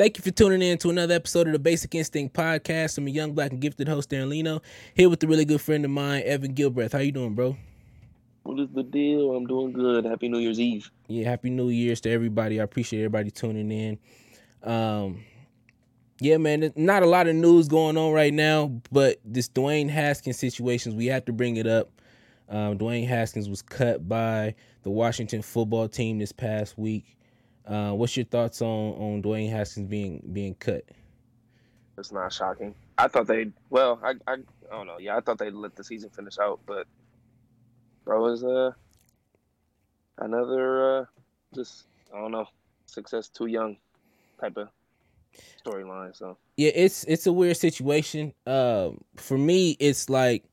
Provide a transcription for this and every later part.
Thank you for tuning in to another episode of the Basic Instinct Podcast. I'm a young black and gifted host, Darren Lino, here with a really good friend of mine, Evan Gilbreth. How you doing, bro? What is the deal? I'm doing good. Happy New Year's Eve. Yeah, happy New Year's to everybody. I appreciate everybody tuning in. Um, yeah, man, not a lot of news going on right now, but this Dwayne Haskins situations, we have to bring it up. Um, Dwayne Haskins was cut by the Washington football team this past week. Uh, what's your thoughts on on Dwayne Haskins being being cut? It's not shocking. I thought they well, I, I I don't know. Yeah, I thought they'd let the season finish out, but bro is uh another uh just I don't know success too young type of storyline. So Yeah, it's it's a weird situation. Um, for me, it's like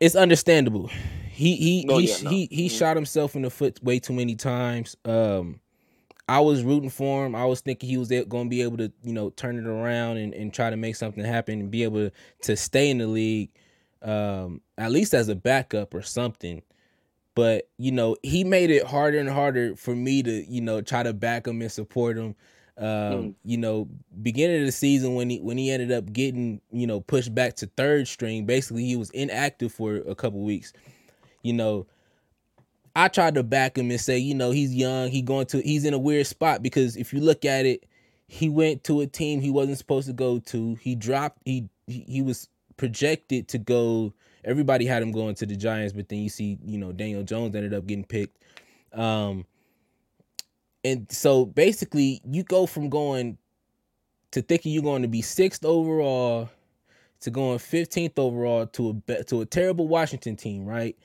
it's understandable. He he No, he yeah, no. he he Mhm. shot himself in the foot way too many times. Um, I was rooting for him. I was thinking he was going to be able to, you know, turn it around and, and try to make something happen and be able to stay in the league, um, at least as a backup or something. But you know, he made it harder and harder for me to, you know, try to back him and support him. Um, Mm. You know, beginning of the season when he when he ended up getting, you know, pushed back to third string, basically he was inactive for a couple weeks. You know, I tried to back him and say, you know, he's young. He going to he's in a weird spot because if you look at it, he went to a team he wasn't supposed to go to. He dropped he he, was projected to go. Everybody had him going to the Giants, but then you see, you know, Daniel Jones ended up getting picked. Um and so basically you go from going to thinking you're going to be sixth overall to going 15th overall to a to a terrible Washington team, right?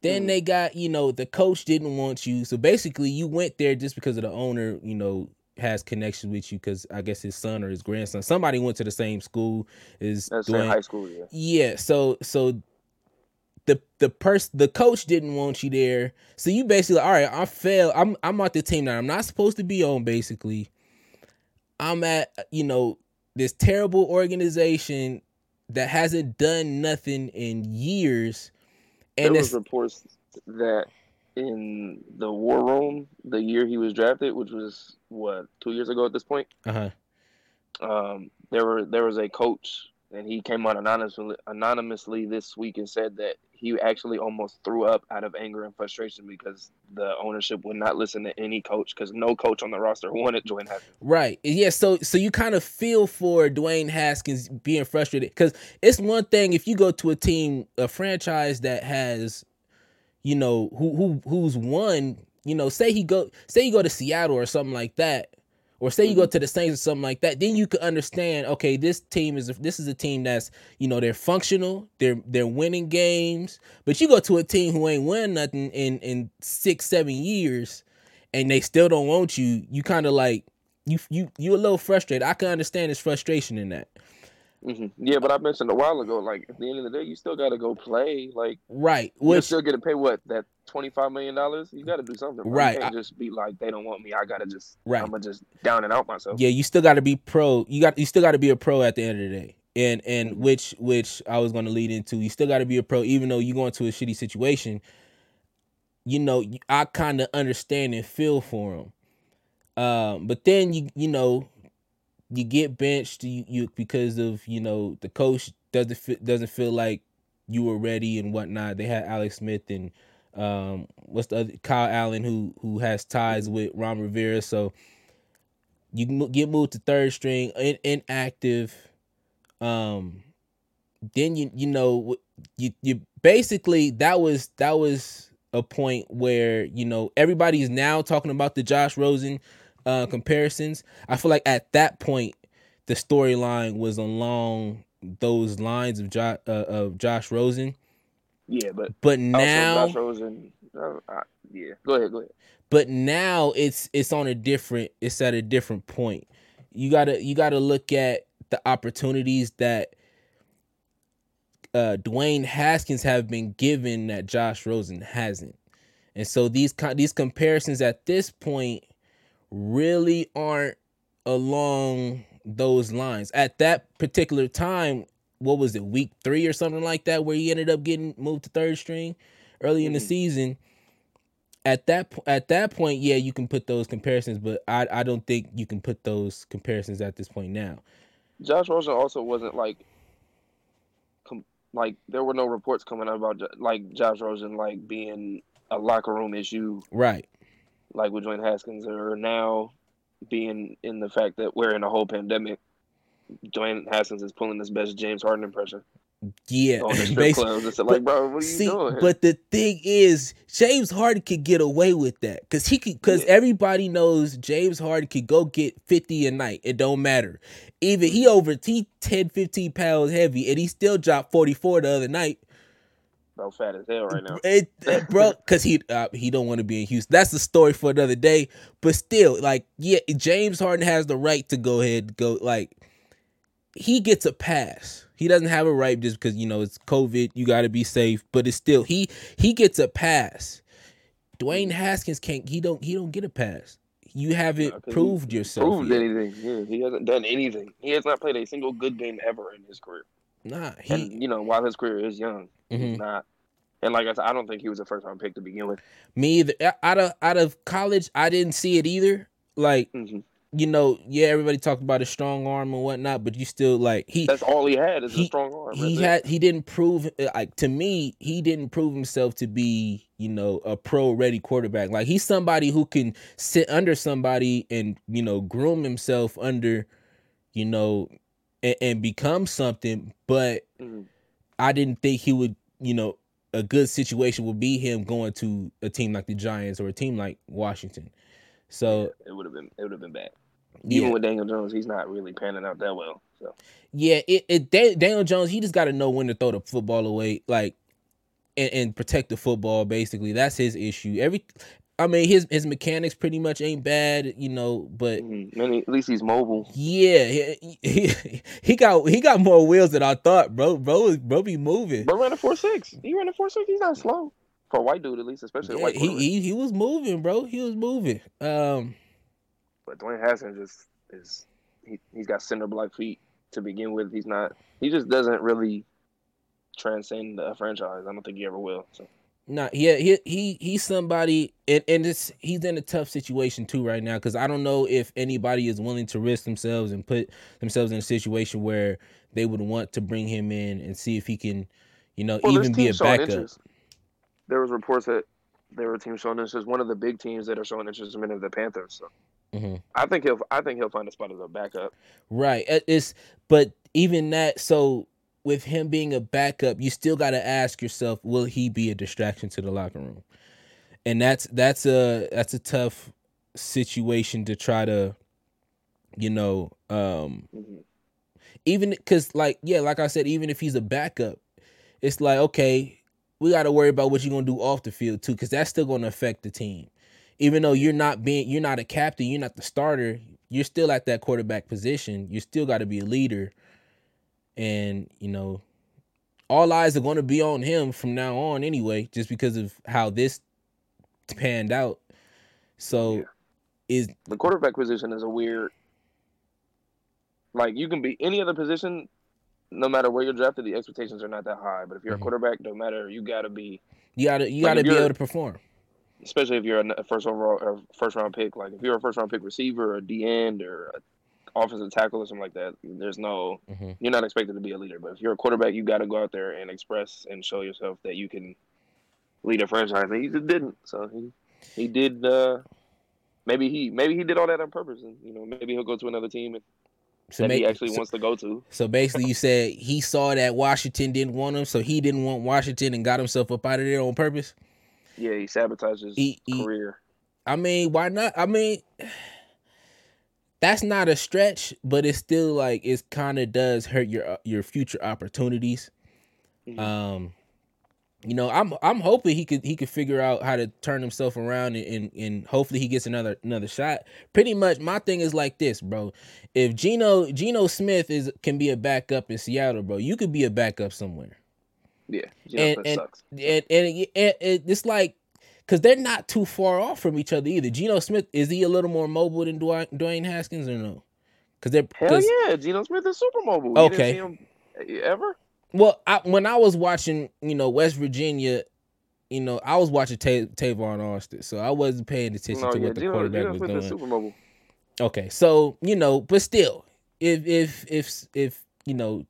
Then they got, you know, the coach didn't want you. So basically you went there just because of the owner, you know, has connections with you because I guess his son or his grandson, somebody went to the same school that's in high school. Yeah, Yeah, so so the the person the coach didn't want you there. So you basically all right, I fail. I'm I'm at the team that I'm not supposed to be on basically. I'm at you know this terrible organization that hasn't done nothing in years. There And was reports that in the War Room, the year he was drafted, which was what two years ago at this point. uh-huh. um, there were there was a coach, and he came out anonymously anonymously this week and said that he actually almost threw up out of anger and frustration because the ownership would not listen to any coach because no coach on the roster wanted Dwayne Haskins. Right. Yeah. So so you kind of feel for Dwayne Haskins being frustrated because it's one thing if you go to a team, a franchise that has, you know, who who who's won. You know, say he go say you go to Seattle or something like that, or say you go to the Saints or something like that. Then you could understand. Okay, this team is this is a team that's you know they're functional. They're they're winning games. But you go to a team who ain't won nothing in in six seven years and they still don't want you, you kind of like you you you a little frustrated. I can understand his frustration in that. hmm Yeah, but I mentioned a while ago, like at the end of the day, you still got to go play. Like Right. you're Which still getting paid what that twenty five million dollars. You got to do something. Bro. Right, You can't I- just be like they don't want me. I got to just Right. I'm gonna just down and out myself. yeah, you still got to be pro. You got you still got to be a pro at the end of the day. And and Mhm. which which I was going to lead into. You still got to be a pro even though you go into a shitty situation. You know, I kind of understand and feel for him. Um, but then you you know, you get benched you, you because of you know the coach doesn't feel, doesn't feel like you were ready and whatnot. They had Alex Smith and um, what's the other Kyle Allen who who has ties with Ron Rivera. So you get moved to third string, in, inactive. Um, then you you know you you basically that was that was a point where you know everybody's now talking about the Josh Rosen uh, comparisons. I feel like at that point the storyline was along those lines of jo- uh, of Josh Rosen, Yeah, but but now. Uh, uh, yeah, go ahead, go ahead. but now it's it's on a different it's at a different point you gotta you gotta look at the opportunities that uh dwayne haskins have been given that josh rosen hasn't and so these these comparisons at this point really aren't along those lines at that particular time what was it week three or something like that where he ended up getting moved to third string early in the Mhm. season at that at that point, yeah, you can put those comparisons, but I I don't think you can put those comparisons at this point now. Josh Rosen also wasn't like, com- like there were no reports coming out about like Josh Rosen like being a locker room issue, right? Like with Dwayne Haskins, or now being in the fact that we're in a whole pandemic. Dwayne Haskins is pulling his best James Harden impression. Yeah, on the strip clubs. It's like, bro, what are see, doing? But the thing is, James Harden could get away with that because he could, because yeah. everybody knows James Harden could go get fifty a night. It don't matter. Even he over he 10, 15 pounds heavy, and he still dropped forty four the other night. Bro, fat as hell right now, it, bro. Because he uh, he don't want to be in Houston. That's the story for another day. But still, like, yeah, James Harden has the right to go ahead go like. He gets a pass he doesn't have a right just because you know it's COVID. You got to be safe, but it's still he he gets a pass. Dwayne Haskins can't. He don't. He don't get a pass. You haven't no, proved yourself. Proved yet. anything? Yeah, he hasn't done anything. He has not played a single good game ever in his career. Nah, he. And, you know, while his career is young, mm-hmm. he's not. And like I said, I don't think he was a first round pick to begin with. Me either. Out of out of college, I didn't see it either. Like mm-hmm you know, yeah, everybody talked about his strong arm and whatnot, but you still like he. That's all he had is he, a strong arm. He had he didn't prove like to me he didn't prove himself to be you know a pro ready quarterback. Like he's somebody who can sit under somebody and you know groom himself under, you know, and, and become something. But mm-hmm. I didn't think he would you know a good situation would be him going to a team like the Giants or a team like Washington. So yeah, it would have been it would have been bad. Even yeah. with Daniel Jones, he's not really panning out that well. So yeah, it, it Daniel Jones, he just got to know when to throw the football away, like and, and protect the football. Basically, that's his issue. Every I mean, his his mechanics pretty much ain't bad, you know, but mm-hmm. at least he's mobile. Yeah, he, he, he, got he got more wheels than I thought, bro. Bro, bro, be moving. Bro, ran a four six. He ran a four six. He's not slow for a white dude, at least, especially yeah, white. He, he he was moving, bro. He was moving. Um, but Dwayne Haskins just is he he's got cinder block feet to begin with. He's not. He just doesn't really transcend the franchise. I don't think he ever will. So. Nah, yeah, he he he's somebody, and and it's he's in a tough situation too right now because I don't know if anybody is willing to risk themselves and put themselves in a situation where they would want to bring him in and see if he can, you know, well, even be a backup. Interest there was reports that there were teams showing interest. One of the big teams that are showing interest in the Panthers. So mm-hmm. I think he'll I think he'll find a spot as a backup. Right. It's but even that. So with him being a backup, you still got to ask yourself, will he be a distraction to the locker room? And that's that's a that's a tough situation to try to, you know, um, mm-hmm. even because like yeah, like I said, even if he's a backup, it's like okay, we got to worry about what you're gonna do off the field too, because that's still gonna affect the team. Even though you're not being, you're not a captain, you're not the starter, you're still at that quarterback position. You still got to be a leader, and you know, all eyes are going to be on him from now on anyway, just because of how this panned out. So, yeah. is the quarterback position is a weird. Like you can be any other position no matter where you're drafted, the expectations are not that high. But if you're mm-hmm. a quarterback, no matter you gotta be. You gotta you like gotta be able to perform. Especially if you're a first overall or first round pick, like if you're a first round pick receiver or D end or offensive tackle or something like that, there's no mm-hmm. you're not expected to be a leader. But if you're a quarterback, you got to go out there and express and show yourself that you can lead a franchise. And he just didn't. So he he did. uh Maybe he maybe he did all that on purpose, and you know maybe he'll go to another team and so that make, he actually so, wants to go to. So basically, you said he saw that Washington didn't want him, so he didn't want Washington and got himself up out of there on purpose. Yeah, he sabotaged his he, career. I mean, why not? I mean, that's not a stretch, but it's still like it kind of does hurt your your future opportunities. Mm-hmm. Um, you know, I'm I'm hoping he could he could figure out how to turn himself around and, and, and hopefully he gets another another shot. Pretty much my thing is like this, bro. If Geno Geno Smith is can be a backup in Seattle, bro, you could be a backup somewhere. Yeah, and, and, sucks. and and, and, and it's like because they're not too far off from each other either. Geno Smith is he a little more mobile than Dwayne, Dwayne Haskins or no? Because they're hell yeah, Geno Smith is super mobile. Okay, ever? Well, I, when I was watching, you know, West Virginia, you know, I was watching Ta- Tavon Austin, so I wasn't paying attention No, to yeah, what the Geno, quarterback Geno was doing. is super. Okay, so you know, but still, if if if if you know,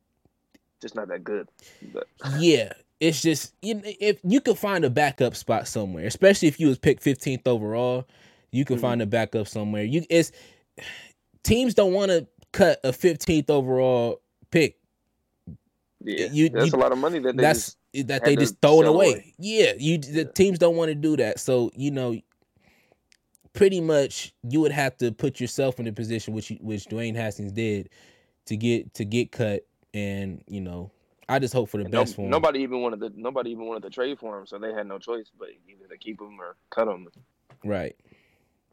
Just not that good. But yeah, it's just you know, if you could find a backup spot somewhere, especially if you was picked 15th overall, you can Mhm. find a backup somewhere. You it's teams don't want to cut a 15th overall pick. Yeah, You- that's you- a lot of money that they That's just that they just throw it away. away. Yeah, you the Yeah. teams don't want to do that. So you know, pretty much you would have to put yourself in a position which which Dwayne Haskins did to get to get cut, and you know, I just hope for the and no- best for him. nobody even wanted to nobody even wanted to trade for him, so they had no choice but either to keep him or cut him. Right.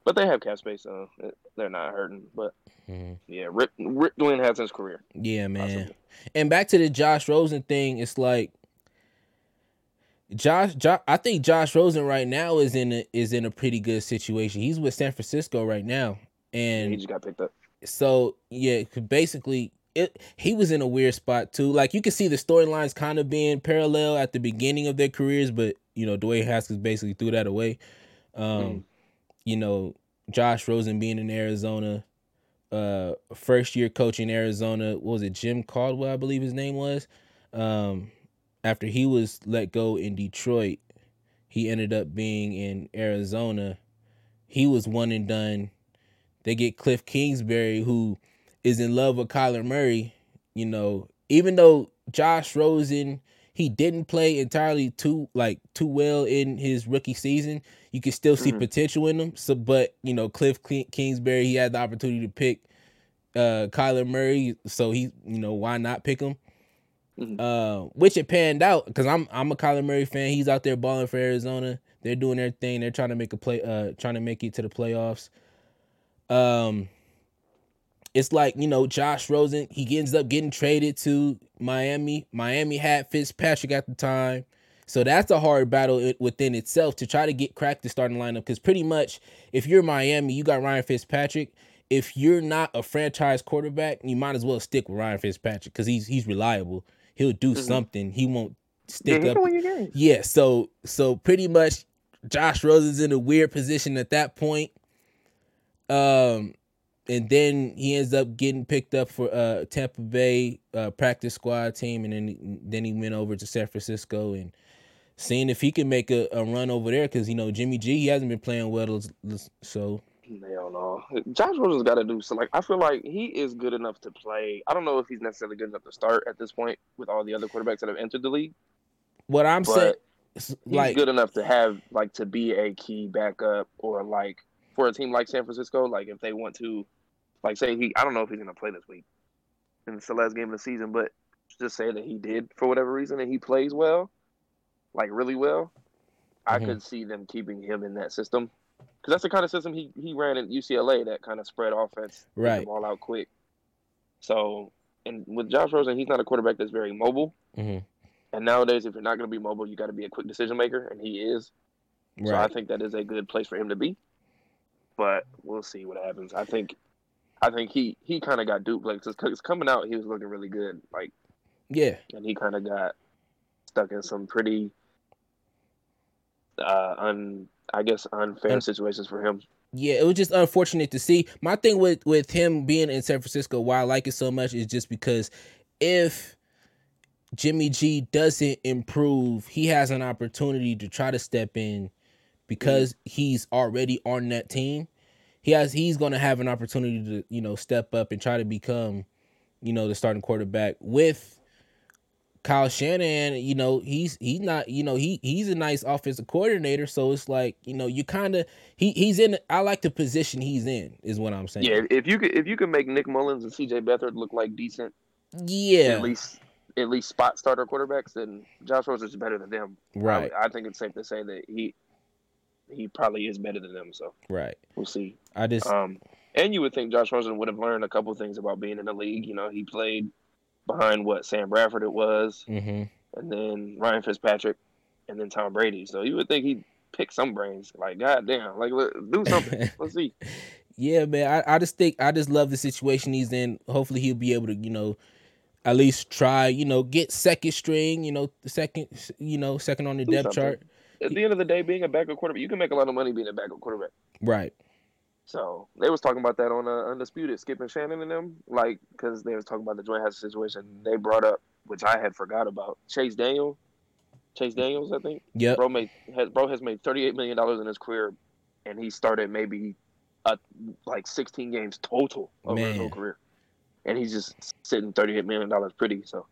But they have cap space, so they're not hurting. But Mhm. yeah, Rip, Rip Dwayne Haskins' career. Yeah, man. Possibly. And back to the Josh Rosen thing, it's like Josh, jo- I think Josh Rosen right now is in a, is in a pretty good situation. He's with San Francisco right now, and he just got picked up. so yeah, basically, it he was in a weird spot too. Like you can see the storylines kind of being parallel at the beginning of their careers, but you know Dwayne Haskins basically threw that away. Um, Mhm. You know, Josh Rosen being in Arizona, uh, first year coaching Arizona. What was it Jim Caldwell? I believe his name was. Um, after he was let go in Detroit, he ended up being in Arizona. He was one and done. They get Cliff Kingsbury, who is in love with Kyler Murray. You know, even though Josh Rosen he didn't play entirely too like too well in his rookie season, you can still see Mhm. potential in him. So, but you know, Cliff Kingsbury, he had the opportunity to pick uh Kyler Murray, so he, you know, why not pick him? Mhm. Uh, which it panned out because I'm I'm a Kyler Murray fan. He's out there balling for Arizona. They're doing their thing. They're trying to make a play. Uh, trying to make it to the playoffs. Um, it's like you know Josh Rosen. He ends up getting traded to Miami. Miami had Fitzpatrick at the time, so that's a hard battle within itself to try to get crack the starting lineup. Because pretty much, if you're Miami, you got Ryan Fitzpatrick. If you're not a franchise quarterback, you might as well stick with Ryan Fitzpatrick because he's he's reliable. He'll do Mhm. something. He won't stick he up. Yeah, so so pretty much Josh Rosen's in a weird position at that point. Um and then he ends up getting picked up for uh Tampa Bay uh practice squad team and then then he went over to San Francisco and seeing if he can make a, a run over there cuz you know Jimmy G he hasn't been playing well so Hell no. Josh Rosen's got to do so. Like I feel like he is good enough to play. I don't know if he's necessarily good enough to start at this point with all the other quarterbacks that have entered the league. what I'm saying he's like good enough to have like to be a key backup or like for a team like San Francisco. Like if they want to, like say he. I don't know if he's gonna play this week. And it's the last game of the season, but just say that he did for whatever reason and he plays well, like really well. I Mhm. could see them keeping him in that system because that's the kind of system he, he ran at UCLA. That kind of spread offense, Right. ball out quick. So, and with Josh Rosen, he's not a quarterback that's very mobile. Mhm. And nowadays, if you're not going to be mobile, you got to be a quick decision maker, and he is. So I think that is a good place for him to be. But we'll see what happens. I think, I think he he kind of got duped. Like, because coming out, he was looking really good. Like, yeah and he kind of got stuck in some pretty, uh, un I guess unfair Un- situations for him. Yeah, it was just unfortunate to see. My thing with with him being in San Francisco, why I like it so much, is just because if Jimmy G doesn't improve, he has an opportunity to try to step in Mm-hmm. because he's already on that team. He has he's going to have an opportunity to you know step up and try to become you know the starting quarterback with Kyle Shanahan. You know he's he's not you know he he's a nice offensive coordinator, so it's like you know you kind of he he's in. I like the position he's in. Is what I'm saying. Yeah, if you could if you could make Nick Mullens and C.J. Beathard look like decent, Yeah. at least at least spot starter quarterbacks, then Josh Rosen is better than them. Right. I, I think it's safe to say that he he probably is better than them. So Right. we'll see. I just. Um, and you would think Josh Rosen would have learned a couple things about being in the league. You know, he played behind what Sam Bradford it was, hmm and then Ryan Fitzpatrick, and then Tom Brady. So you would think he'd pick some brains. Like, goddamn, like do something. Let's see. Yeah, man. I, I just think I just love the situation he's in. Hopefully he'll be able to, you know, at least try, you know, get second string, you know, second, you know, second on the Do depth something. chart. At the end of the day, being a backup quarterback, you can make a lot of money being a backup quarterback. Right. So they was talking about that on uh, Undisputed, Skip and Shannon and them, like because they was talking about the Dwayne Haskins situation. They brought up, which I had forgot about, Chase Daniel, Chase Daniels, I think. Yep. Bro made has, bro has made thirty eight million dollars in his career, and he started maybe, uh, like sixteen games total over his whole career, and he's just sitting thirty eight million dollars pretty. So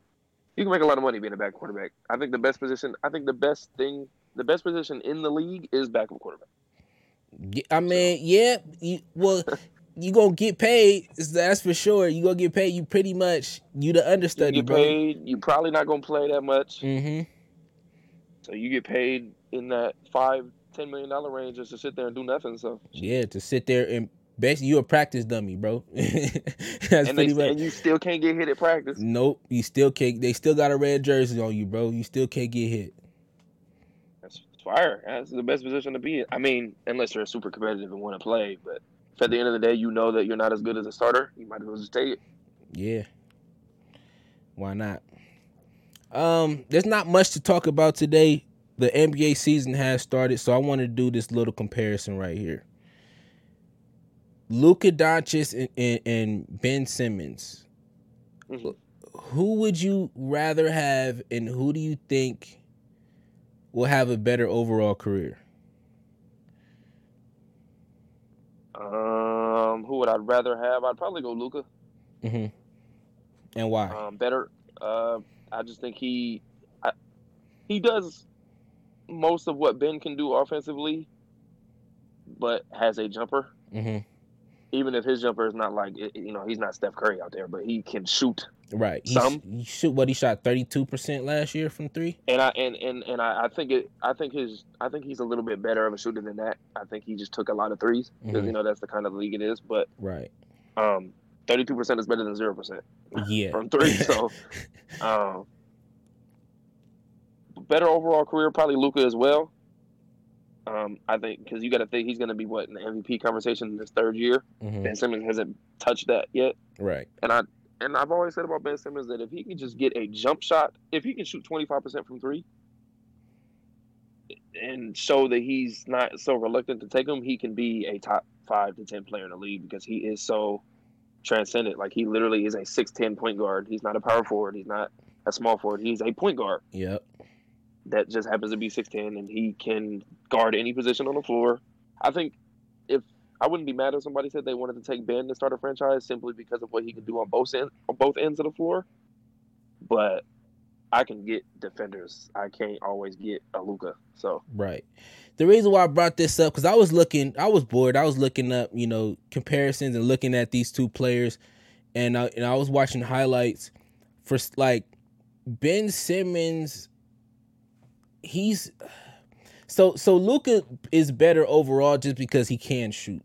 you can make a lot of money being a back quarterback. I think the best position, I think the best thing, the best position in the league is backup quarterback. I mean, yeah. You, well, you gonna get paid. That's for sure. You gonna get paid. You pretty much you the understudy, You get bro. paid. You probably not gonna play that much. Mm-hmm. So you get paid in that five, ten million dollar range just to sit there and do nothing. So Yeah, to sit there and basically you a practice dummy, bro. That's and, they, pretty much. and you still can't get hit at practice. Nope, you still can't. They still got a red jersey on you, bro. You still can't get hit. Fire. That's the best position to be in. I mean, unless you're super competitive and want to play, but if at the end of the day you know that you're not as good as a starter, you might as well just take it. Yeah. Why not? Um, there's not much to talk about today. The NBA season has started, so I want to do this little comparison right here. Luka Doncic and, and, and Ben Simmons. Mhm. Who would you rather have, and who do you think will have a better overall career? Um, who would I rather have? I'd probably go Luka. Mm-hmm. And why? Um, better. Uh, I just think he, I, he does most of what Ben can do offensively, but has a jumper. Mm-hmm. Even if his jumper is not like you know he's not Steph Curry out there, but he can shoot. Right. He, Some. he shoot what he shot thirty two percent last year from three. And I and and, and I, I think it. I think his. I think he's a little bit better of a shooter than that. I think he just took a lot of 3s because Mhm. you know that's the kind of league it is. But Right. um, thirty-two percent is better than zero percent Yeah. from three. So, um, better overall career probably Luka as well. Um, I think because you got to think he's going to be what in the MVP conversation in his third year. Mhm. Ben Simmons hasn't touched that yet, Right. and I and I've always said about Ben Simmons that if he can just get a jump shot, if he can shoot twenty-five percent from three, and show that he's not so reluctant to take them, he can be a top five to ten player in the league because he is so transcendent. Like he literally is a six ten point guard. He's not a power forward. He's not a small forward. He's a point guard Yep. that just happens to be six ten, and he can guard any position on the floor. I think I wouldn't be mad if somebody said they wanted to take Ben to start a franchise simply because of what he can do on both ends on both ends of the floor. But I can get defenders. I can't always get a Luka. So Right. The reason why I brought this up because I was looking, I was bored. I was looking up, you know, comparisons and looking at these two players, and I, and I was watching highlights for like Ben Simmons. He's so so Luka is better overall just because he can shoot.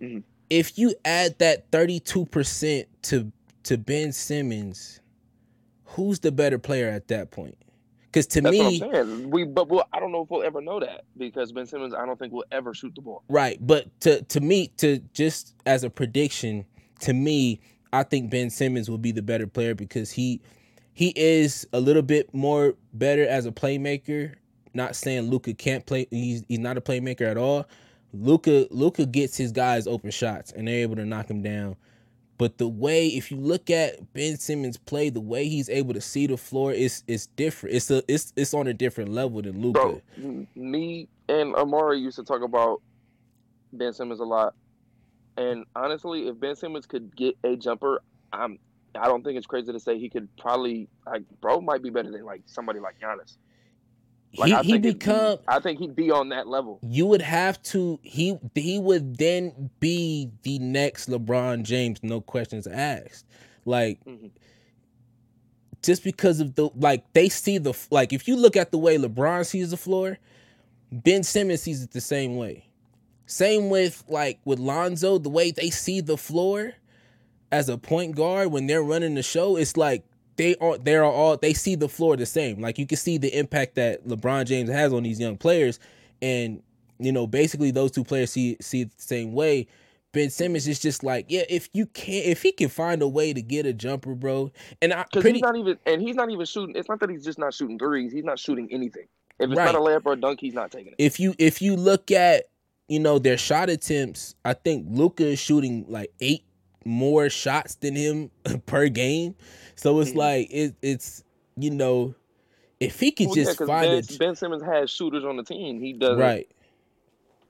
Mhm. If you add that thirty two percent to to Ben Simmons, who's the better player at that point? Because to that's me, what I'm. We but we'll, I don't know if we'll ever know that because Ben Simmons I don't think will ever shoot the ball. Right, but to to me, to just as a prediction, to me, I think Ben Simmons will be the better player because he he is a little bit more better as a playmaker. Not saying Luka can't play; he's he's not a playmaker at all. Luka Luka gets his guys open shots and they're able to knock him down. But the way, if you look at Ben Simmons play, the way he's able to see the floor is is different. It's a it's it's on a different level than Luka. Me and Amari used to talk about Ben Simmons a lot. And honestly, if Ben Simmons could get a jumper, I'm I don't think it's crazy to say he could probably like bro might be better than like somebody like Giannis. Like he I he it'd be- become I think he'd be on that level. you would have to he he would then be the next LeBron James, no questions asked. Like Mhm. just because of the like they see the like if you look at the way LeBron sees the floor, Ben Simmons sees it the same way. Same with like with Lonzo, the way they see the floor as a point guard when they're running the show, it's like they are they are all they see the floor the same. Like you can see the impact that LeBron James has on these young players, and you know basically those two players see see it the same way. Ben Simmons is just like yeah, if you can if he can find a way to get a jumper, bro, and I Because pretty he's not even and he's not even shooting. It's not that he's just not shooting threes. He's not shooting anything. If it's Right. not a layup or a dunk, he's not taking it. if you if you look at you know their shot attempts, I think Luca is shooting like eight more shots than him per game. So it's Mhm. like it, it's you know if he could Well, yeah, find ben, it ben Simmons has shooters on the team. He doesn't. right.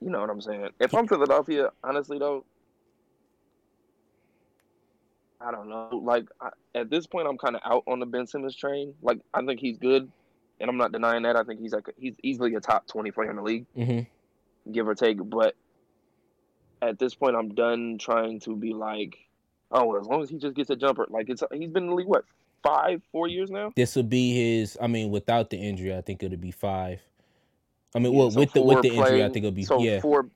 You know what I'm saying? If I'm Philadelphia, honestly though, I don't know. Like I, at this point, I'm kind of out on the Ben Simmons train. Like I think he's good, and I'm not denying that. I think he's like he's easily a top 20 player in the league, hmm give or take. But at this point, I'm done trying to be like, oh, well, as long as he just gets a jumper. Like it's he's been in the league what five, four years now. This will be his. I mean, without the injury, I think it'll be five. I mean, Yeah, well, so with the with the injury, I think it'll be so yeah, four.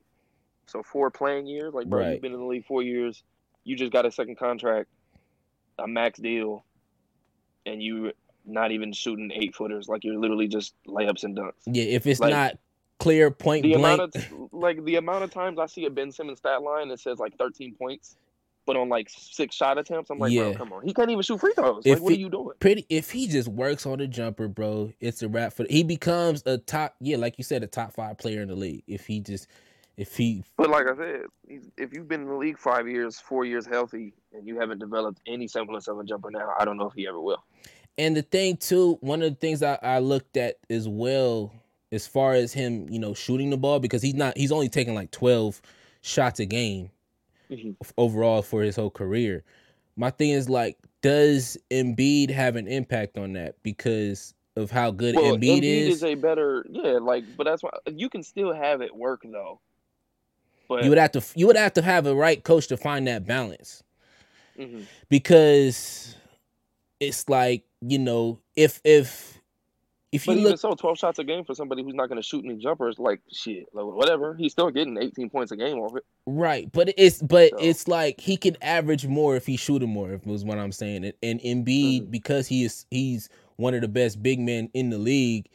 So four playing years, like bro, Right. you've been in the league four years. You just got a second contract, a max deal, and you not even shooting eight footers. Like you're literally just layups and dunks. yeah. If it's like, not clear point The blank, amount of like the amount of times I see a Ben Simmons stat line that says like 13 points, but on like six shot attempts, I'm like, Yeah. bro, come on, he can't even shoot free throws. If Like, what it- are you doing? pretty if he just works on the jumper, bro, it's a wrap for he becomes a top yeah, like you said, a top five player in the league. If he just if he But like I said, if you've been in the league five years, four years healthy, and you haven't developed any semblance of a jumper now, I don't know if he ever will. and the thing too, one of the things I, I looked at as well, as far as him, you know, shooting the ball, because he's not he's only taking like twelve shots a game Mhm. overall for his whole career. My thing is like, does Embiid have an impact on that because of how good Well, Embiid, Embiid is? is a better, yeah, like, but that's why you can still have it work though. But you would have to you would have to have a right coach to find that balance. mhm. because it's like you know if if if you but even so, twelve shots a game for somebody who's not going to shoot any jumpers, like shit, like, whatever. He's still getting eighteen points a game off it. right but it's but So- it's like he can average more if he's shooting more if was what i'm saying and, and Embiid Mhm. because he is he's one of the best big men in the league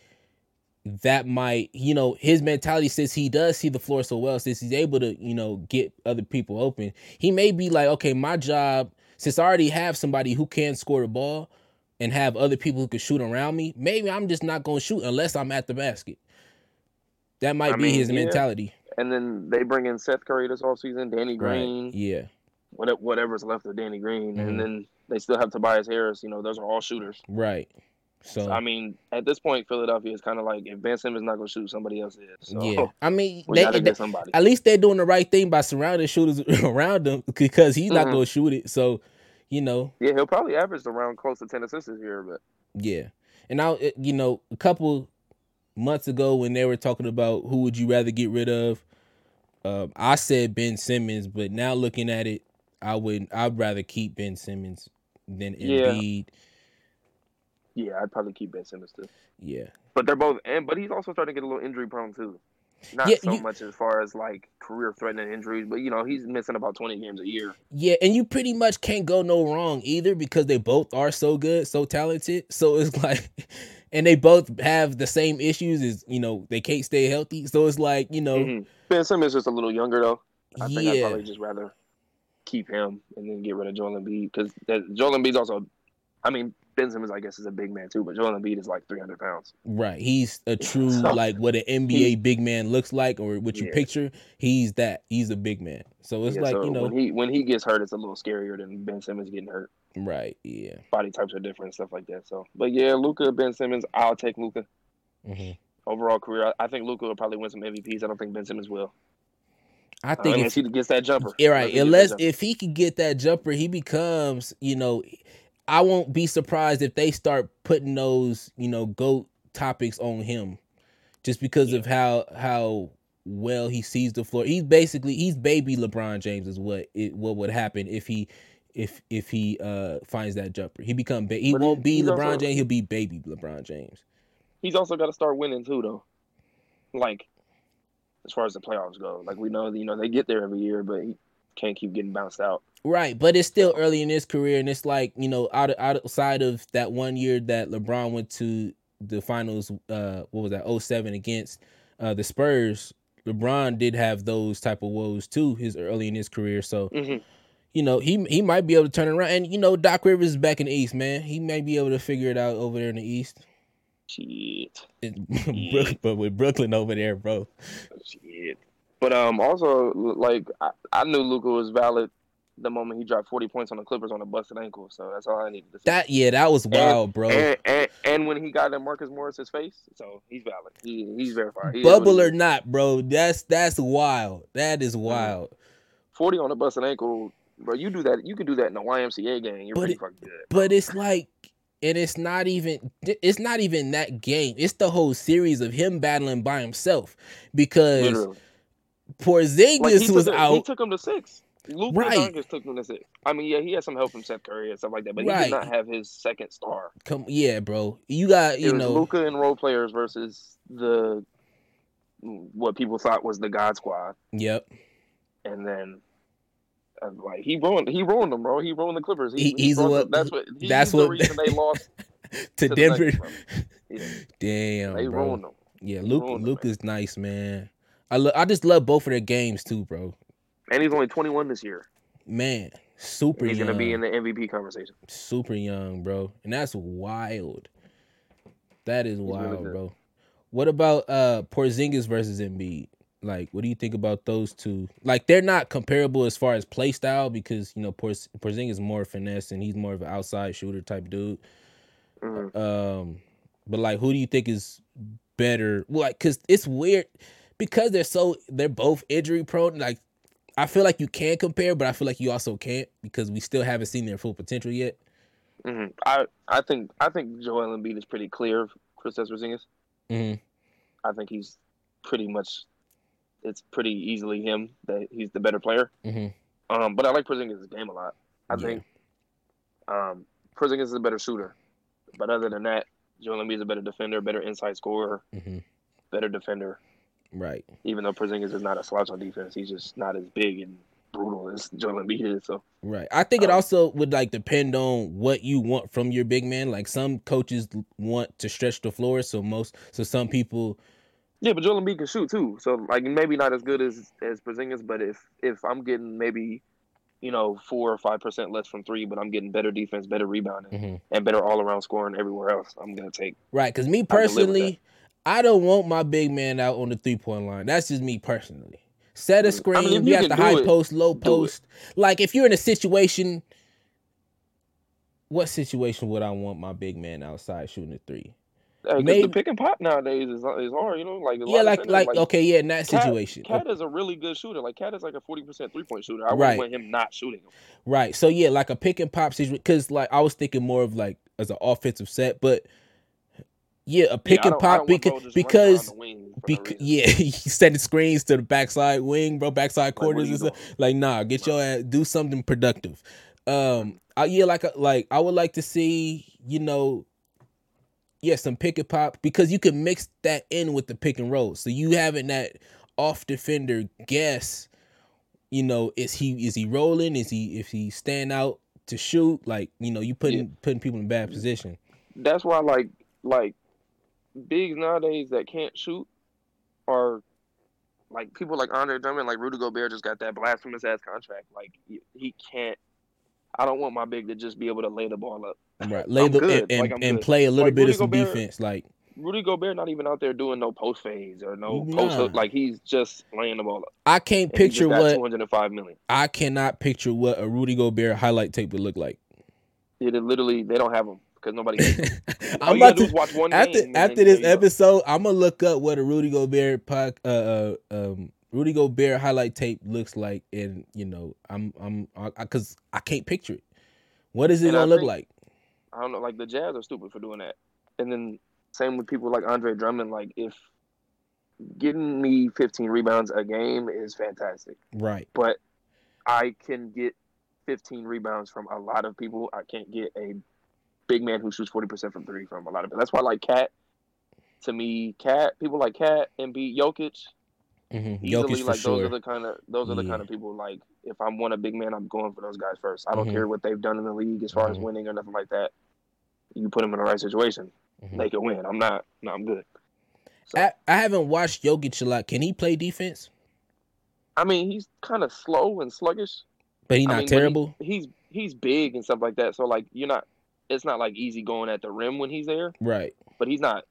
that might you know his mentality since he does see the floor so well since he's able to you know get other people open he may be like okay my job since i already have somebody who can score the ball and have other people who can shoot around me maybe i'm just not going to shoot unless i'm at the basket that might I be mean, his yeah. mentality And then they bring in Seth Curry this offseason, Danny Green, right yeah whatever, whatever's left of Danny Green, Mhm. and then they still have Tobias Harris. You know, those are all shooters. right so I mean, at this point, Philadelphia is kind of like if Ben Simmons not going to shoot, somebody else is. So yeah i mean they, they- get somebody. at least they're doing the right thing by surrounding shooters around him because he's not Mhm. going to shoot it so you know Yeah, he'll probably average around close to ten assists this year, but Yeah, and I, it- you know, a couple months ago when they were talking about who would you rather get rid of, um, I said Ben Simmons, but now looking at it, I would I'd rather keep Ben Simmons than Yeah. Embiid. yeah, I'd probably keep Ben Simmons too. Yeah, But they're both, and but he's also starting to get a little injury prone too. Not Yeah, so you- much as far as like career threatening injuries, but you know he's missing about twenty games a year. yeah, and you pretty much can't go no wrong either because they both are so good, so talented. So it's like, and they both have the same issues as you know they can't stay healthy. So it's like you know, Mhm. Ben Simmons is just a little younger though. I think I'd probably just rather keep him and then get rid of Joel Embiid because Joel Embiid's also, I mean Ben Simmons I guess is a big man too, but Joel Embiid is like three hundred pounds. Right. He's a true So- like what an NBA big man looks like or what you Yeah. picture. He's that. He's a big man. So it's Yeah, like, so you know, when he when he gets hurt, it's a little scarier than Ben Simmons getting hurt. right. Yeah. Body types are different, stuff like that. So, but yeah, Luka, Ben Simmons, I'll take Luka. hmm Overall career, I I think Luka will probably win some MVPs. I don't think Ben Simmons will. I Uh, think unless if, he gets that jumper. yeah, right. he Unless jumper. if he could get that jumper, he becomes, you know, I won't be surprised if they start putting those, you know, goat topics on him just because of how how well he sees the floor. He's basically he's baby LeBron James is what it what would happen if he if if he uh finds that jumper. He become ba- he But won't he- be LeBron also- James, he'll be baby LeBron James. he's also got to start winning too, though. Like, as far as the playoffs go, like we know, you know, they get there every year, but he can't keep getting bounced out. Right, but it's still early in his career, and it's like you know, out outside of that one year that LeBron went to the finals, uh, what was that, 07 against uh, the Spurs. LeBron did have those type of woes too, his early in his career. So Mm-hmm. you know, he he might be able to turn around. And you know, Doc Rivers is back in the East, man. He may be able to figure it out over there in the East. Shit. But with Brooklyn over there, bro. Shit. But um, also like I, I knew Luka was valid the moment he dropped forty points on the Clippers on a busted ankle. So that's all I needed to see. That yeah, that was wild, bro. and, and and when he got in Marcus Morris's face, so he's valid. He he's verified. He Bubble or not, bro. That's that's wild. That is mm-hmm. wild. forty on a busted ankle, bro. You do that. You can do that in the YMCA game. You're But pretty it- fucking good. But it's like, and it's not even. It's not even that game. It's the whole series of him battling by himself because Literally. Porzingis Like, was out. he took him to six. Luke Right. Doncic took him to six. I mean, yeah, he had some help from Seth Curry and stuff like that, but he did not have his second star. Come, yeah, bro. You got you know. Luka and role players versus the what people thought was the God Squad, Yep. and then. uh, Like he ruined, he ruined them, bro. He ruined the Clippers. He- he's what- them- that's what. He, that's what- the reason they lost To to Denver. Yeah, Damn, they bro. ruined them. Yeah, He Luke. them, Luke is nice, man. I lo- I just love both of their games too, bro. And he's only 21 this year. Man, super He's young. gonna be in the MVP conversation. super young, bro, and that's wild. That is really wild, good. bro. What about uh Porzingis versus Embiid? Like, what do you think about those two? Like, they're not comparable as far as play style because you know Porz- Porzingis is more finesse and he's more of an outside shooter type dude. Mhm. Um, but like, who do you think is better? Well, like, cause it's weird because they're so they're both injury prone. Like, I feel like you can compare, but I feel like you also can't because we still haven't seen their full potential yet. Mhm. I I think I think Joel Embiid is pretty clear. of Kristaps Porzingis. hmm I think he's pretty much. It's pretty easily him that he's the better player. hmm Um, but I like Porzingis' game a lot. I Yeah. think um, Porzingis is a better shooter. But other than that, Joel Embiid is a better defender, better inside scorer, hmm better defender. Right. Even though Porzingis is not a slouch on defense, he's just not as big and brutal as Joel Embiid is. So Right. I think it Um, also would like depend on what you want from your big man. Like some coaches want to stretch the floor, so most so some people yeah, but Joel Embiid can shoot too. So like maybe not as good as as Porzingis, but if if I'm getting maybe you know four or five percent less from three, but I'm getting better defense, better rebounding, Mhm. and better all around scoring everywhere else, I'm gonna take. Right, because me personally, I don't want my big man out on the three point line. That's just me personally. Set a Mm, I screen, mean, you can the high it, post, low post. Like if you're in a situation, what situation would I want my big man outside shooting a three? Uh, Maybe- the pick and pop nowadays is is hard. You know, like Yeah, of like like okay, yeah, in that Cat- situation, Cat is a really good shooter. Like Cat is like a forty percent three point shooter. I Right. wouldn't want him not shooting him. right? So yeah, like a pick and pop situation. Because like I was thinking more of like as an offensive set, but yeah, a pick Yeah, and pop because bro just running around because the wing for no Bec- reason. yeah, he sending screens to the backside wing, bro, backside quarters are and stuff. Like, nah, get your ass, do something productive. Um, I, yeah, like, like I would like to see, you know, yeah, some pick and pop because you can mix that in with the pick and roll. So you having that off defender guess, you know, is he is he rolling? Is he if he stand out to shoot? Like, you know, you putting putting people in bad position. That's why like like bigs nowadays that can't shoot are like people like Andre Drummond, like Rudy Gobert just got that blasphemous ass contract. Like he, he can't. I don't want my big to just be able to lay the ball up. Right. Lay the good. and, Like, and play a little Like, bit Rudy of some Gobert- defense. Like Rudy Gobert not even out there doing no post phase or no Nah. post hook. Like he's just laying the ball up. I can't And picture what 205 million. I cannot picture what a Rudy Gobert highlight tape would look like. It literally they don't have them because nobody. Has them. All I'm about to watch one after game. after this there you go. episode, I'm gonna look up what a Rudy Gobert pod, uh, uh um Rudy Gobert highlight tape looks like, and you know I'm I'm because I, can't picture it. What is it And gonna look like? I don't know. Like the Jazz are stupid for doing that. And then same with people like Andre Drummond. Like if getting me 15 rebounds a game is fantastic, Right. but I can get 15 rebounds from a lot of people. I can't get a big man who shoots 40% from three from a lot of it. That's why like Cat. To me, Cat people like Cat and beat Jokic Mm-hmm. easily. Jokic for like those are the kind of those are the Yeah. kind of people like if I'm one a big man, I'm going for those guys first. I don't Mhm. care what they've done in the league as far as Mhm. winning or nothing like that. You put them in the right situation, Mhm. they can win. I'm not. No, I'm good. So, I, I haven't watched Jokic a lot. Can he play defense? I mean, he's kind of slow and sluggish. But he's I not mean, but he- terrible. he's he's big and stuff like that. So like, you're not. It's not like easy going at the rim when he's there, Right. but he's not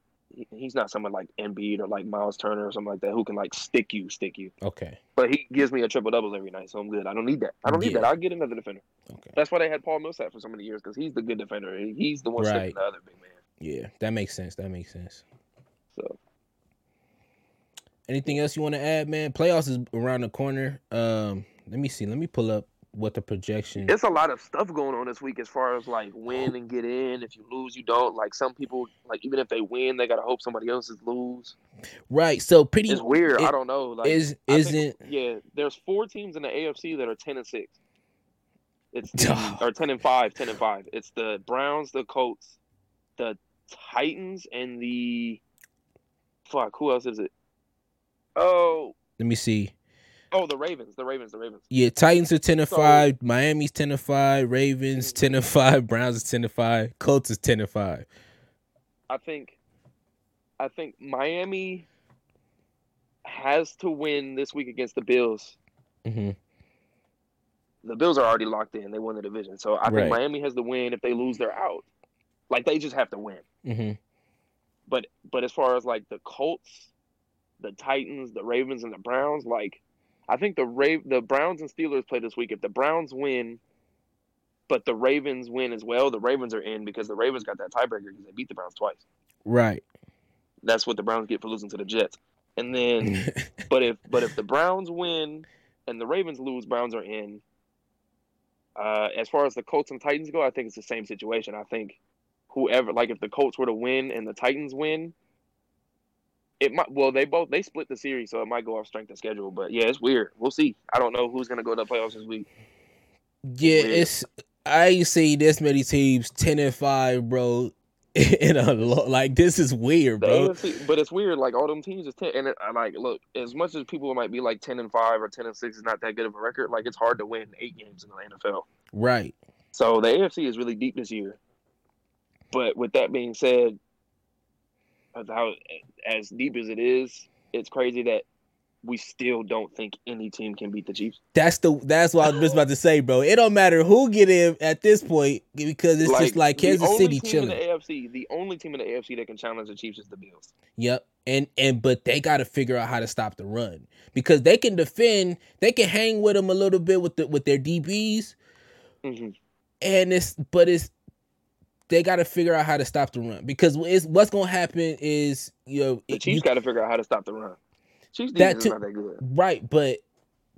he's not someone like Embiid or like Myles Turner or something like that who can like stick you, stick you. Okay. But he gives me a triple doubles every night, so I'm good. I don't need that. I don't need Yeah. that. I'll get another defender. Okay. That's why they had Paul Millsap for so many years because he's the good defender. He's the one Right. sticking the other big man. Yeah, that makes sense. That makes sense. So Anything else you want to add, man? Playoffs is around the corner. Um, let me see. Let me pull up what the projection. it's a lot of stuff going on this week as far as like win and get in. If you lose, you don't. Like some people, like even if they win, they gotta hope somebody else is lose. Right. So pretty It's weird. I don't know. Like is isn't. yeah, there's four teams in the AFC that are ten and six. It's the, or ten and five, 10 and five. It's the Browns, the Colts, the Titans, and the fuck. Who else is it? Oh, let me see. Oh, the Ravens, the Ravens, the Ravens. Yeah, Titans are ten and So- five. Miami's ten and five. Ravens ten and five. Browns is ten and five. Colts is ten and five. I think, I think Miami has to win this week against the Bills. hmm The Bills are already locked in; they won the division. So I think Right. Miami has to win. If they lose, they're out. Like they just have to win. hmm But but as far as like the Colts, the Titans, the Ravens, and the Browns, like I think the Ra- the Browns and Steelers play this week. If the Browns win, but the Ravens win as well, the Ravens are in because the Ravens got that tiebreaker because they beat the Browns twice. Right. That's what the Browns get for losing to the Jets. And then, but if but if the Browns win and the Ravens lose, Browns are in. Uh, as far as the Colts and Titans go, I think it's the same situation. I think whoever, like, if the Colts were to win and the Titans win, it might. Well, they both they split the series, so it might go off strength of schedule. But yeah, it's weird. We'll see. I don't know who's gonna go to the playoffs this week. yeah, Weird. it's I ain't see this many teams ten and five, bro. In a lo- like this is weird, bro. AFC, but it's weird. Like all them teams is ten, and it, I like look as much as people might be like ten and five or ten and six is not that good of a record. Like it's hard to win eight games in the NFL. Right. So the AFC is really deep this year. But with that being said, as how as deep as it is, it's crazy that we still don't think any team can beat the Chiefs. That's the that's what I was just about to say, bro. It don't matter who get in at this point because it's just like the Kansas only City team chilling. In the AFC, the only team in the AFC that can challenge the Chiefs is the Bills. Yep. And and but they got to figure out how to stop the run because they can defend, they can hang with them a little bit with the with their DBs, hmm and it's but it's they got to figure out how to stop the run because what's gonna happen is you know The Chiefs got to figure out how to stop the run. Chiefs That too- not that good. right, but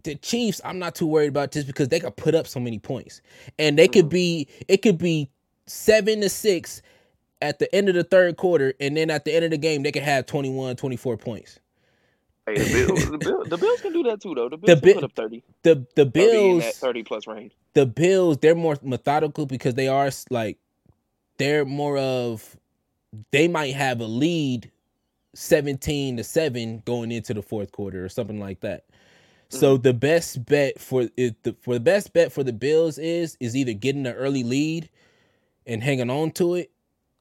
the Chiefs I'm not too worried about just because they could put up so many points and they could Mhm. be it could be seven to six at the end of the third quarter and then at the end of the game they could have 21 24 points Hey, the Bills, the Bills, the Bills can do that too, though. The Bills Bi- can put up 30, the the 30 in that bills 30 plus range. the Bills, they're more methodical because they are like they're more of they might have a lead 17 to 7 going into the fourth quarter or something like that. So the best bet for it the for the best bet for the Bills is is either getting an early lead and hanging on to it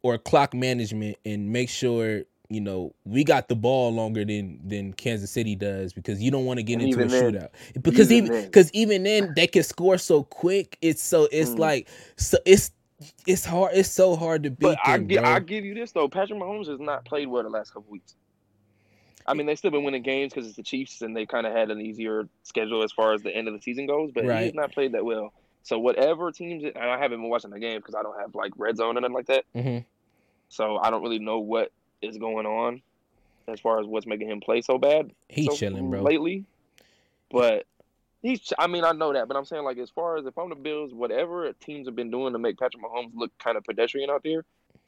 or clock management and make sure you know we got the ball longer than than Kansas City does because you don't want to get And into a then- shootout because even even because even then they can score so quick it's so it's Mm. like so it's it's hard it's so hard to beat But I them, gi- bro. I give you this though, Patrick Mahomes has not played well the last couple weeks. I mean, they've still been winning games because it's the Chiefs and they kind of had an easier schedule as far as the end of the season goes. But he Right. has not played that well. So whatever teams, and I haven't been watching the game because I don't have like red zone or nothing like that. Mhm. So I don't really know what is going on as far as what's making him play so bad. He's so chilling, bro. Lately, but he's. I mean, I know that, but I'm saying like as far as if I'm the Bills, whatever teams have been doing to make Patrick Mahomes look kind of pedestrian out there,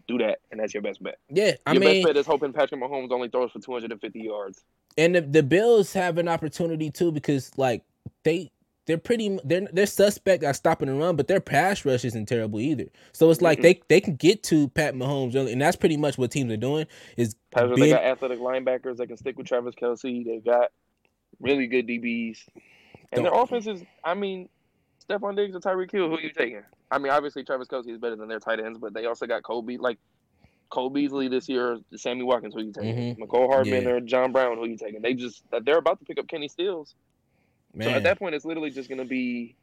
do that, and that's your best bet. Yeah, I your mean, best bet is hoping Patrick Mahomes only throws for 250 yards. and the, the Bills have an opportunity too because like they they're pretty they're they're suspect at stopping the run, but their pass rush isn't terrible either. So it's like Mhm. they they can get to Pat Mahomes and that's pretty much what teams are doing. Is being- they got athletic linebackers that can stick with Travis Kelce. They've got really good DBs, and their offense is. I mean, Stefon Diggs or Tyreek Hill. Who are you taking? I mean, obviously Travis Kelce is better than their tight ends, but they also got Cole Be like Cole Beasley this year, Sammy Watkins. Who you taking? Mhm. Mecole Hardman Yeah. or John Brown. Who you taking? They just they're about to pick up Kenny Stills. So at that point, it's literally just going to be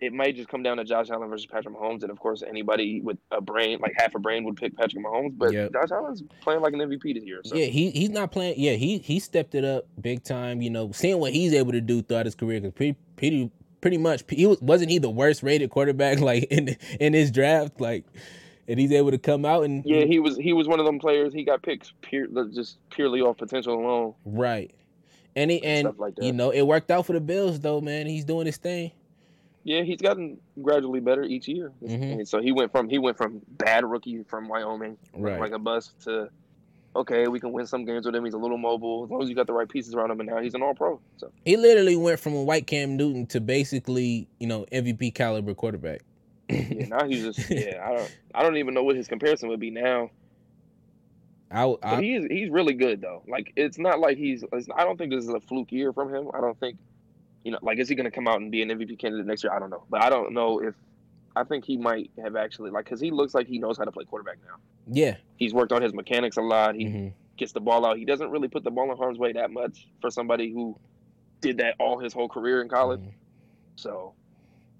it might just come down to Josh Allen versus Patrick Mahomes, and of course, anybody with a brain, like half a brain, would pick Patrick Mahomes. But Yep. Josh Allen's playing like an MVP this year. So. Yeah, he he's not playing. Yeah, he he stepped it up big time. You know, seeing what he's able to do throughout his career. Cause pretty pretty pretty much he was wasn't he the worst rated quarterback like in in his draft like, and he's able to come out and Yeah, he was he was one of them players. He got picked pure, just purely off potential alone. right. And he and Stuff like you know it worked out for the Bills though, man. He's doing his thing. Yeah, he's gotten gradually better each year. Mhm. And so he went from he went from bad rookie from Wyoming, Right. like a bust, to okay, we can win some games with him. He's a little mobile as long as you got the right pieces around him. And now he's an All Pro. So He literally went from a white Cam Newton to basically you know MVP caliber quarterback. yeah, now he's just yeah. I don't I don't even know what his comparison would be now. I, I he is he's really good though. Like it's not like he's. It's, I don't think this is a fluke year from him. I don't think, you know, like is he going to come out and be an MVP candidate next year? I don't know, but I don't know if. I think he might have actually like because he looks like he knows how to play quarterback now. yeah. He's worked on his mechanics a lot. He mhm. gets the ball out. He doesn't really put the ball in harm's way that much for somebody who did that all his whole career in college. Mhm. So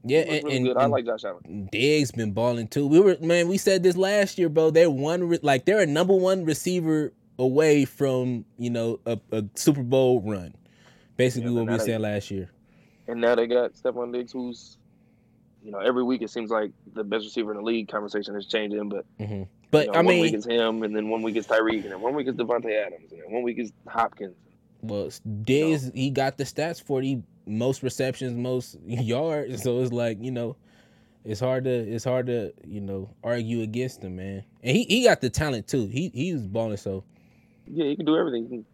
Yeah, and, really and. I like Josh Allen. Diggs been balling too. We were man, we said this last year, bro. They're one re- like they're a number one receiver away from you know a, a Super Bowl run. Basically, Yeah, what we they- said last year. And now they got Stefon Diggs, who's, you know, every week it seems like the best receiver in the league. Conversation is changing, but hmm But You know, I one week mean, it's him, and then one week it's Tyreek, and then one week it's Davante Adams, and then one week it's Hopkins. well, Diggs he got the stats for the most receptions, most yards. So it's like you know, it's hard to it's hard to you know argue against him, man. And he he got the talent too. He he was balling so. Yeah, he can do everything. He can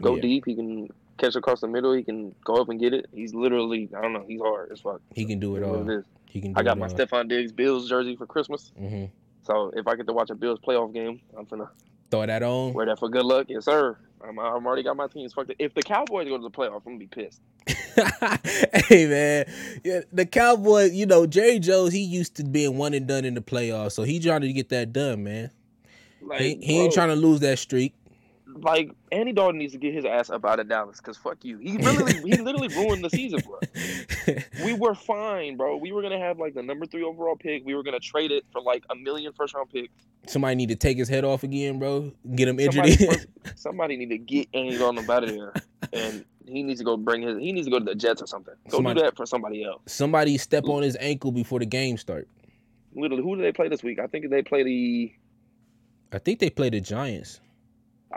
go Yeah. deep. He can catch across the middle. He can go up and get it. He's literally, I don't know, he's hard as fuck. He can do it all. it. He can. Do I got my all. Stefon Diggs Bills jersey for Christmas, hmm so if I get to watch a Bills playoff game, I'm gonna Throw that on. wear that for good luck. Yes, sir. I'm, I'm already got my teams fucked. up. If the Cowboys go to the playoff, I'm gonna be pissed. hey man, yeah, the Cowboys. You know Jerry Jones. He used to being one and done in the playoffs, so he trying to get that done, man. Like He, he ain't trying to lose that streak. Like Andy Dalton needs to get his ass up out of Dallas, cause fuck you. He literally, he literally ruined the season for us. we were fine, bro. We were gonna have like the number three overall pick. We were gonna trade it for like a million first round picks. Somebody need to take his head off again, bro. Get him injured. Somebody, first- somebody need to get Andy Dalton out of there, and he needs to go bring his. He needs to go to the Jets or something. Go Somebody- do that for somebody else. Somebody step on his ankle before the game start. Literally, who do they play this week? I think they play the. I think they play the Giants.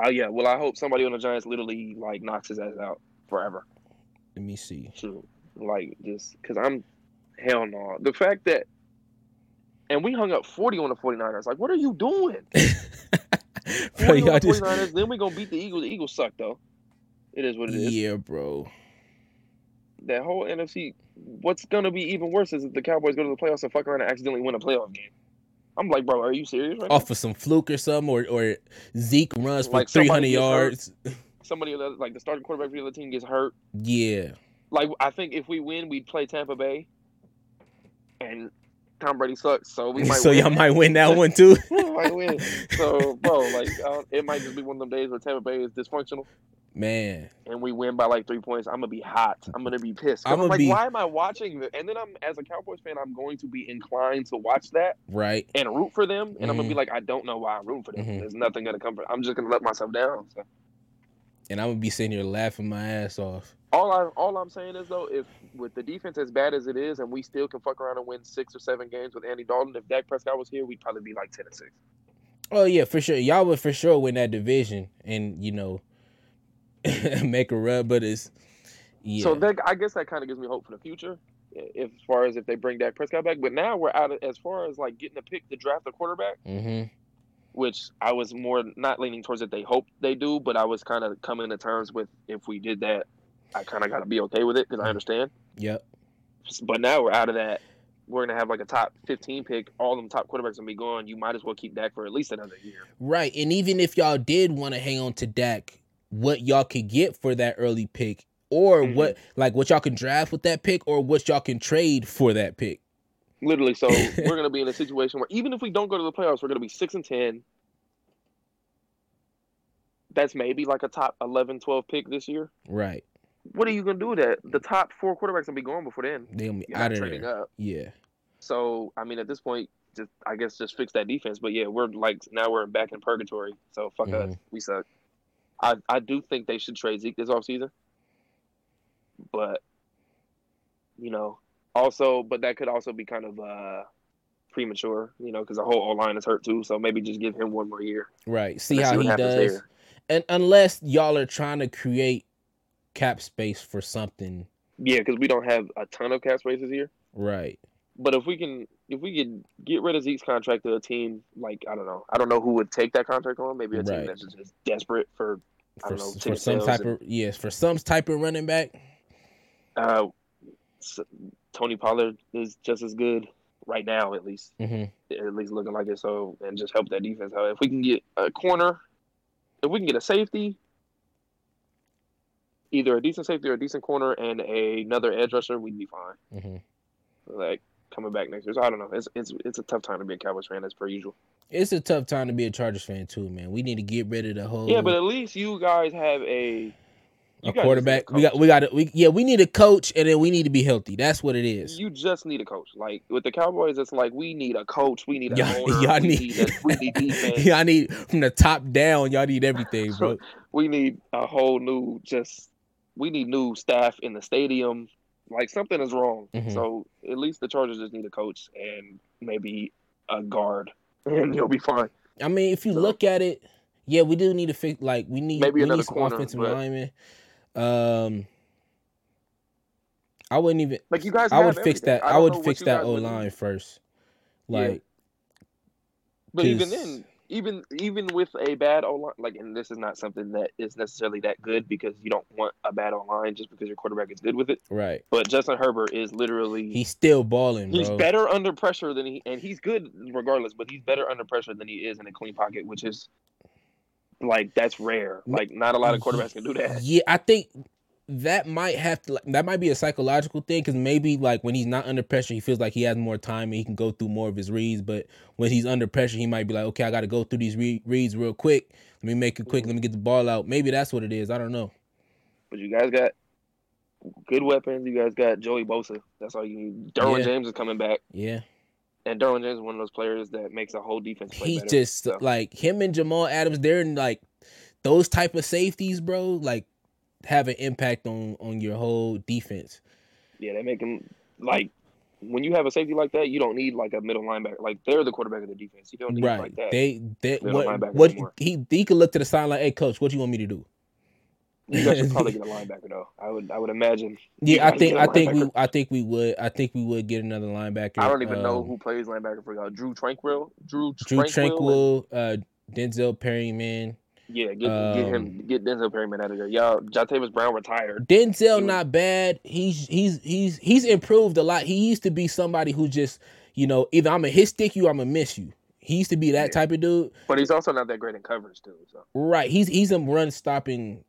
Oh yeah. Well, I hope somebody on the Giants literally like knocks his ass out forever. Let me see. Shoot. Like just because I'm hell no. The fact that. And we hung up 40 on the 49ers. Like, what are you doing? bro, 40 on the just 49ers, then we're going to beat the Eagles. The Eagles suck, though. It is what it is. yeah, bro. That whole NFC, what's going to be even worse is if the Cowboys go to the playoffs and fuck around and accidentally win a playoff game. I'm like, bro, are you serious right Off of some fluke or something, or or Zeke runs for Like three somebody hundred gets hurt. yards. Somebody, that- like the starting quarterback for the other team gets hurt. Yeah, Like, I think if we win, we'd play Tampa Bay. And Tom Brady sucks, so we might so win. y'all might win that one too. Might win. So, bro, like, uh, it might just be one of them days where Tampa Bay is dysfunctional. Man, and we win by like three points, I'm gonna be hot. I'm gonna be pissed. I'ma I'm like, be- why am I watching this? And then I'm, as a Cowboys fan, I'm going to be inclined to watch that right? and root for them. And I'm gonna be like, I don't know why I'm rooting for them. Mhm. There's nothing gonna come. From, I'm just gonna let myself down. So And I'm gonna be sitting here laughing my ass off. all I, all I'm saying is though, if with the defense as bad as it is, and we still can fuck around and win six or seven games with Andy Dalton, if Dak Prescott was here, we'd probably be like ten and six. Oh yeah, for sure. Y'all would for sure win that division, and you know, make a run. But it's yeah, So that, I guess that kind of gives me hope for the future. If, as far as if they bring Dak Prescott back, but now we're out of as far as like getting a pick to draft a quarterback. hmm which I was more not leaning towards that they hope they do, but I was kind of coming to terms with if we did that, I kind of got to be okay with it because I understand. Yep. But now we're out of that. We're gonna have like a top fifteen pick. All them top quarterbacks gonna be gone. You might as well keep Dak for at least another year. Right. And even if y'all did want to hang on to Dak, what y'all could get for that early pick, or Mhm. what like what y'all can draft with that pick, or what y'all can trade for that pick. Literally, so we're gonna be in a situation where even if we don't go to the playoffs, we're gonna be six and ten. That's maybe like a top 11, 12 pick this year. Right. what are you gonna do with that? The top four quarterbacks gonna be gone before then. They gonna be out of trading there. up. Yeah. So I mean, at this point, just I guess just fix that defense. But yeah, we're like now we're back in purgatory. So fuck us, Mhm. we suck. I I do think they should trade Zeke this offseason. but you know, also, but that could also be kind of uh premature, you know, because the whole O line is hurt too. So maybe just give him one more year. Right. See how he does. there. And unless y'all are trying to create cap space for something. Yeah, because we don't have a ton of cap spaces here. Right. But if we can, if we could get rid of Zeke's contract to a team like I don't know, I don't know who would take that contract on. Maybe a team Right. that's just desperate for I For, don't know, for some type and- of yes, for some type of running back. uh, s- Tony Pollard is just as good right now, at least, hmm at least looking like it. So and just help that defense out. If we can get a corner, if we can get a safety, either a decent safety or a decent corner and a, another edge rusher, we'd be fine. hmm Like coming back next year. So I don't know. It's it's it's a tough time to be a Cowboys fan as per usual. It's a tough time to be a Chargers fan too, man. We need to get rid of the whole Yeah, but at least you guys have a a guys just need quarterback. We got we got to we yeah, we need a coach and then we need to be healthy. That's what it is. You just need a coach. Like with the Cowboys, it's like we need a coach. We need a Y'all, owner. y'all we need, need, a, we need defense. y'all need from the top down. Y'all need everything, bro. we need a whole new just. We need new staff in the stadium. Like something is wrong. Mhm. So at least the Chargers just need a coach and maybe a guard, and you'll be fine. I mean, if you So- look at it, yeah, we do need to fix. Like we need Maybe we another need some corner, offensive but- linemen. Um, I wouldn't even. Like you guys, I would have fix everything. that. I, don't would fix that O line first. Yeah. Like, But even then, even even with a bad O line, like, and this is not something that is necessarily that good because you don't want a bad O line just because your quarterback is good with it. right? But Justin Herbert is literally He's still balling, he's bro. better under pressure than he, and he's good regardless. But he's better under pressure than he is in a clean pocket, which is like that's rare. Like not a lot of quarterbacks can do that. Yeah, I think that might have to. That might be a psychological thing because maybe like when he's not under pressure, he feels like he has more time and he can go through more of his reads. But when he's under pressure, he might be like, okay, I got to go through these re- reads real quick. Let me make it quick. Mm-hmm. Let me get the ball out. Maybe that's what it is. I don't know. But you guys got good weapons. You guys got Joey Bosa. That's all you need. Derwin Yeah. James is coming back, Yeah, and Derwin James is one of those players that makes a whole defense play he's better. just So- like him and Jamal Adams. They're in like those type of safeties, bro. Like have an impact on on your whole defense. Yeah, they make him like when you have a safety like that, you don't need like a middle linebacker. Like they're the quarterback of the defense. You don't need Right. like that. They they what what anymore. he he could look to the side like, hey coach, what do you want me to do? you guys should probably get a linebacker though. I would I would imagine. Yeah, I think I think we. I think we would I think we would get another linebacker. I don't even know Um, who plays linebacker for y'all. Drue Tranquill, Drew Drue Tranquill. and- uh, Denzel Perryman. Yeah, get get Um, him get Denzel Perryman out of there. Y'all, Jatavis Brown retired. Denzel not bad. He's he's he's he's improved a lot. He used to be somebody who just you know either I'm gonna hit stick you, I'm gonna miss you. He used to be that Yeah. type of dude. But he's also not that great in coverage too. So Right. He's he's a run stopping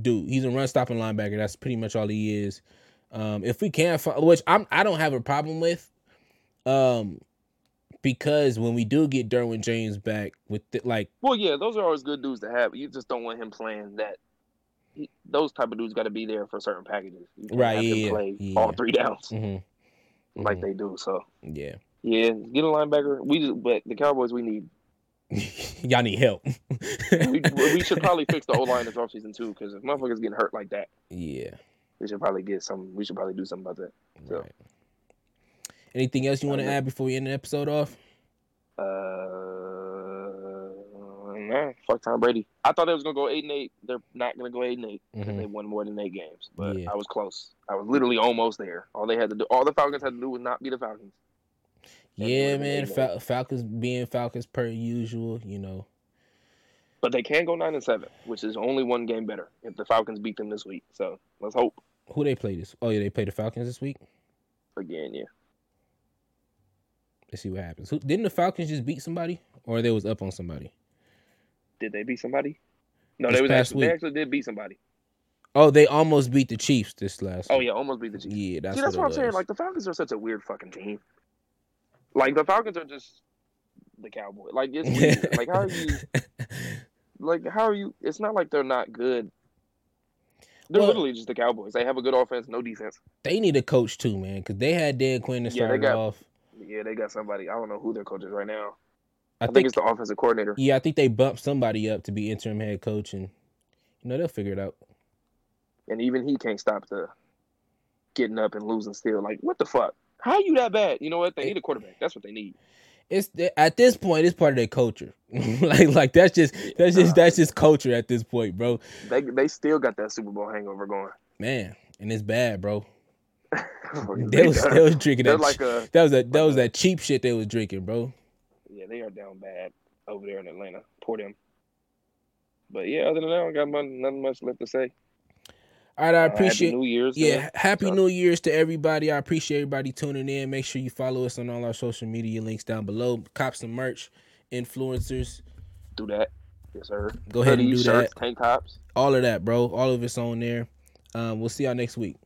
dude. He's a run stopping linebacker. That's pretty much all he is. Um, if we can find, which I'm I don't have a problem with, um, because when we do get Derwin James back with the, like well, yeah, those are always good dudes to have. You just don't want him playing that. He, those type of dudes got to be there for certain packages. Right, yeah, play yeah. all three downs mhm, like mhm, they do. So yeah, yeah, get a linebacker. We just but the Cowboys we need. y'all need help. We, we should probably fix the O line this offseason too because if motherfuckers getting hurt like that, yeah. we should probably get some. We should probably do something about that. So- Right. Anything else you want to add before we end the episode off? Uh, nah, fuck Tom Brady. I thought they was gonna go eight and eight. They're not gonna go eight and eight because Mhm. they won more than eight games. But Yeah. I was close. I was literally almost there. All they had to do, all the Falcons had to do was not be the Falcons. And Yeah, man. Fal- Falcons being Falcons per usual, you know. But they can go nine and seven, which is only one game better if the Falcons beat them this week. So let's hope Who they play this? Oh yeah, they play the Falcons this week. again. Yeah, Let's see what happens. Who, didn't the Falcons just beat somebody, or they was up on somebody? did they beat somebody? No, This they was actually, they actually did beat somebody. Oh, they almost beat the Chiefs this last. Oh week. yeah, almost beat the Chiefs. yeah. That's See, that's what, what, I'm it saying. Like the Falcons are such a weird fucking team. Like the Falcons are just the Cowboy. Like it's weird. like how are you? Like how are you? It's not like they're not good. They're Well- literally just the Cowboys. They have a good offense, no defense. They need a coach too, man, because they had Dan Quinn to Yeah, start they got- off. Yeah, they got somebody. I don't know who their coach is right now. I, I, think, think, it's the offensive coordinator. yeah, I think they bumped somebody up to be interim head coach, and you know they'll figure it out. and even he can't stop the getting up and losing still. Like, what the fuck? How are you that bad? You know what? They need a quarterback. That's what they need. It's at this point, it's part of their culture. like, like that's just that's just that's just culture at this point, bro. They they still got that Super Bowl hangover going. Man, and it's bad, bro. they They was they was drinking that. like a that was that that was that cheap shit they was drinking, bro. yeah. They are down bad over there in Atlanta. Poor them. But yeah, other than that, I got much, nothing much left to say. All right, I Uh, Happy appreciate. New Year's. Yeah, happy New Year's to everybody. I appreciate everybody tuning in. Make sure you follow us on all our social media links down below. Cops and merch, influencers, do that. Yes, sir. Go ahead and do shirts, that. tank tops. all of that, bro. All of it's on there. Um, we'll see y'all next week.